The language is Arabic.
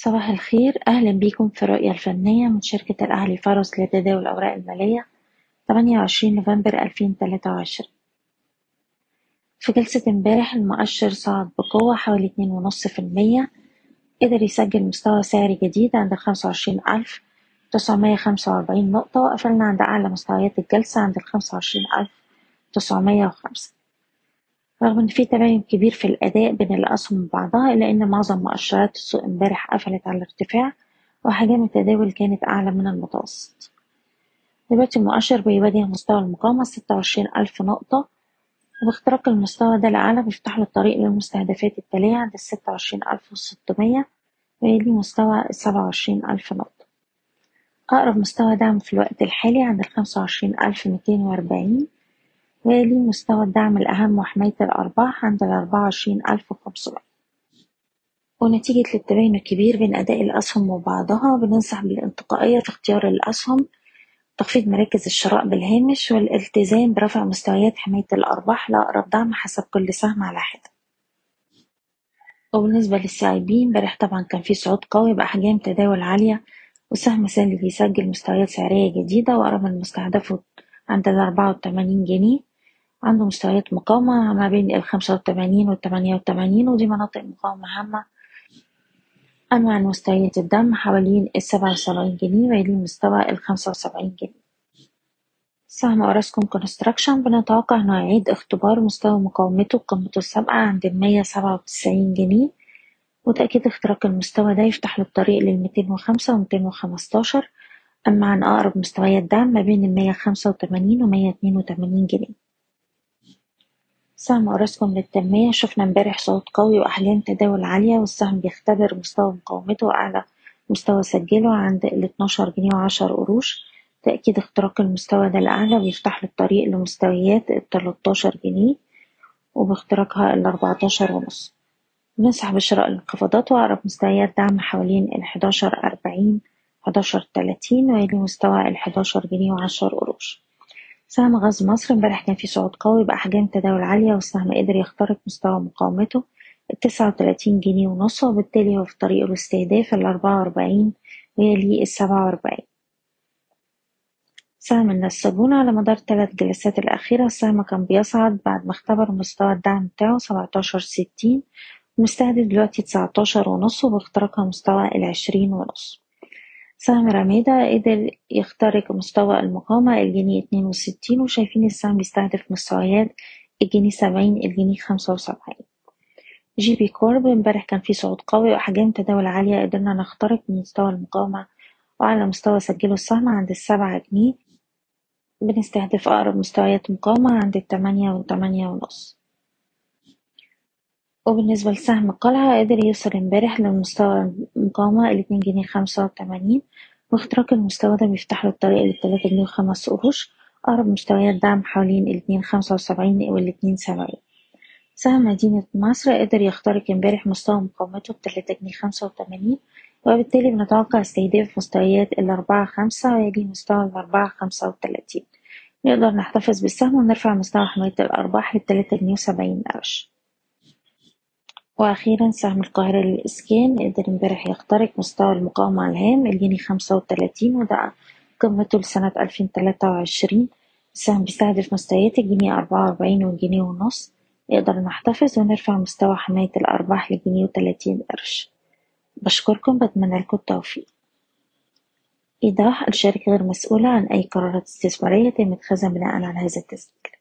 صباح الخير. أهلا بيكم في الرؤية الفنية من شركة الأهلي فرس لتداول الأوراق المالية 28 نوفمبر 2023 في جلسة امبارح المؤشر صعد بقوة حوالي 2.5% قدر يسجل مستوى سعري جديد عند 25945 نقطة وقفلنا عند أعلى مستويات الجلسة عند 25905 رغم إن في تباين كبير في الأداء بين الأسهم وبعضها إلا إن معظم مؤشرات السوق امبارح قفلت على ارتفاع وحجم التداول كانت أعلى من المتوسط. دلوقتي المؤشر بيواجه مستوى المقاومة ستة وعشرين ألف نقطة. وباختراق المستوى ده الأعلى بيفتح له الطريق للمستهدفات التالية عند الستة وعشرين ألف وستمية ويلي مستوى السبعة وعشرين ألف نقطة. أقرب مستوى دعم في الوقت الحالي عند الخمسة وعشرين ألف ميتين وأربعين. ويلي مستوى الدعم الأهم وحماية الأرباح عند الأربعة وعشرين ألف وخمسمية ونتيجة للتباين الكبير بين أداء الأسهم وبعضها بننصح بالانتقائية في اختيار الأسهم تخفيض مراكز الشراء بالهامش والالتزام برفع مستويات حماية الأرباح لأقرب دعم حسب كل سهم على حدة. وبالنسبة للسي آي بي امبارح طبعا كان في صعود قوي بأحجام تداول عالية والسهم سالي بيسجل مستويات سعرية جديدة وقرب من مستهدفه عند الأربعة وتمانين جنيه. عنده مستويات مقاومة ما بين الخمسة وتمانين والتمانية وتمانين ودي مناطق مقاومة هامة أما مستويات الدعم حوالين السبعة وسبعين جنيه ويلي مستوى الخمسة وسبعين جنيه. سهم أوراسكوم Construction بنتوقع إنه يعيد اختبار مستوى مقاومته قمته السابقة عند المية سبعة وتسعين جنيه. وتأكيد اختراق المستوى ده يفتح له الطريق للميتين وخمسة وميتين وخمستاشر أما عن أقرب مستويات دعم ما بين المية خمسة وتمانين ومية اتنين وتمانين جنيه. سهم أوراسكوم للتنمية. شفنا امبارح صعود قوي وأحجام تداول عالية والسهم بيختبر مستوى مقاومته أعلى مستوى سجله عند الاتناشر جنيه وعشر قروش. تأكيد اختراق المستوى ده الأعلى بيفتح له الطريق لمستويات التلاتاشر جنيه وباختراقها الأربعتاشر ونص. بننصح بشراء الانخفاضات وأقرب مستويات دعم حوالين الحداشر أربعين حداشر تلاتين ويلي مستوى الحداشر جنيه وعشر قروش. سهم غاز مصر امبارح كان في صعود قوي بأحجام تداول عالية والسهم قدر يخترق مستوى مقاومته التسعة وتلاتين جنيه ونص وبالتالي هو في طريقه لاستهداف الأربعة وأربعين ويلي السبعة وأربعين. سهم النساجون على مدار الثلاث جلسات الأخيرة السهم كان بيصعد بعد ما اختبر مستوى الدعم بتاعه سبعتاشر ستين ومستهدف دلوقتي تسعتاشر ونص وباختراقها مستوى العشرين ونص. سهم رميدة قدر يخترق مستوى المقاومة الجنيه اتنين وستين وشايفين السهم بيستهدف مستويات الجنيه سبعين الجنيه خمسة وسبعين. GB Corp امبارح كان في صعود قوي وأحجام تداول عالية قدرنا نخترق من مستوى المقاومة وأعلى مستوى سجله السهم عند السبعة جنيه بنستهدف أقرب مستويات مقاومة عند التمانية والتمانية ونص. وبالنسبة لسهم القلعة قدر يوصل امبارح لمستوى المقاومة الاتنين جنيه خمسة وتمانين. واختراق المستوى ده بيفتح له الطريق للتلاتة جنيه وخمس قروش. أقرب مستويات دعم حوالين الاتنين خمسة وسبعين والاتنين سبعين. سهم مدينة نصر قدر يخترق امبارح مستوى مقاومته بتلاتة جنيه خمسة وتمانين وبالتالي بنتوقع استهداف مستويات الأربعة خمسة ويلي مستوى الأربعة خمسة وتلاتين. نقدر نحتفظ بالسهم ونرفع مستوى حماية الأرباح للتلاتة جنيه وسبعين قرش. وأخيرا سهم القاهرة للإسكان قدر امبارح يخترق مستوى المقاومة الهام الجنيه خمسة وتلاتين وده قمته لسنة ألفين تلاتة وعشرين. السهم بيستهدف مستويات الجنيه أربعة وأربعين والجنيه ونص. نقدر نحتفظ ونرفع مستوى حماية الأرباح لجنيه وتلاتين قرش. بشكركم بتمنى لكم التوفيق. إيضاح الشركة غير مسؤولة عن أي قرارات استثمارية تم اتخاذها بناء على هذا التسجيل.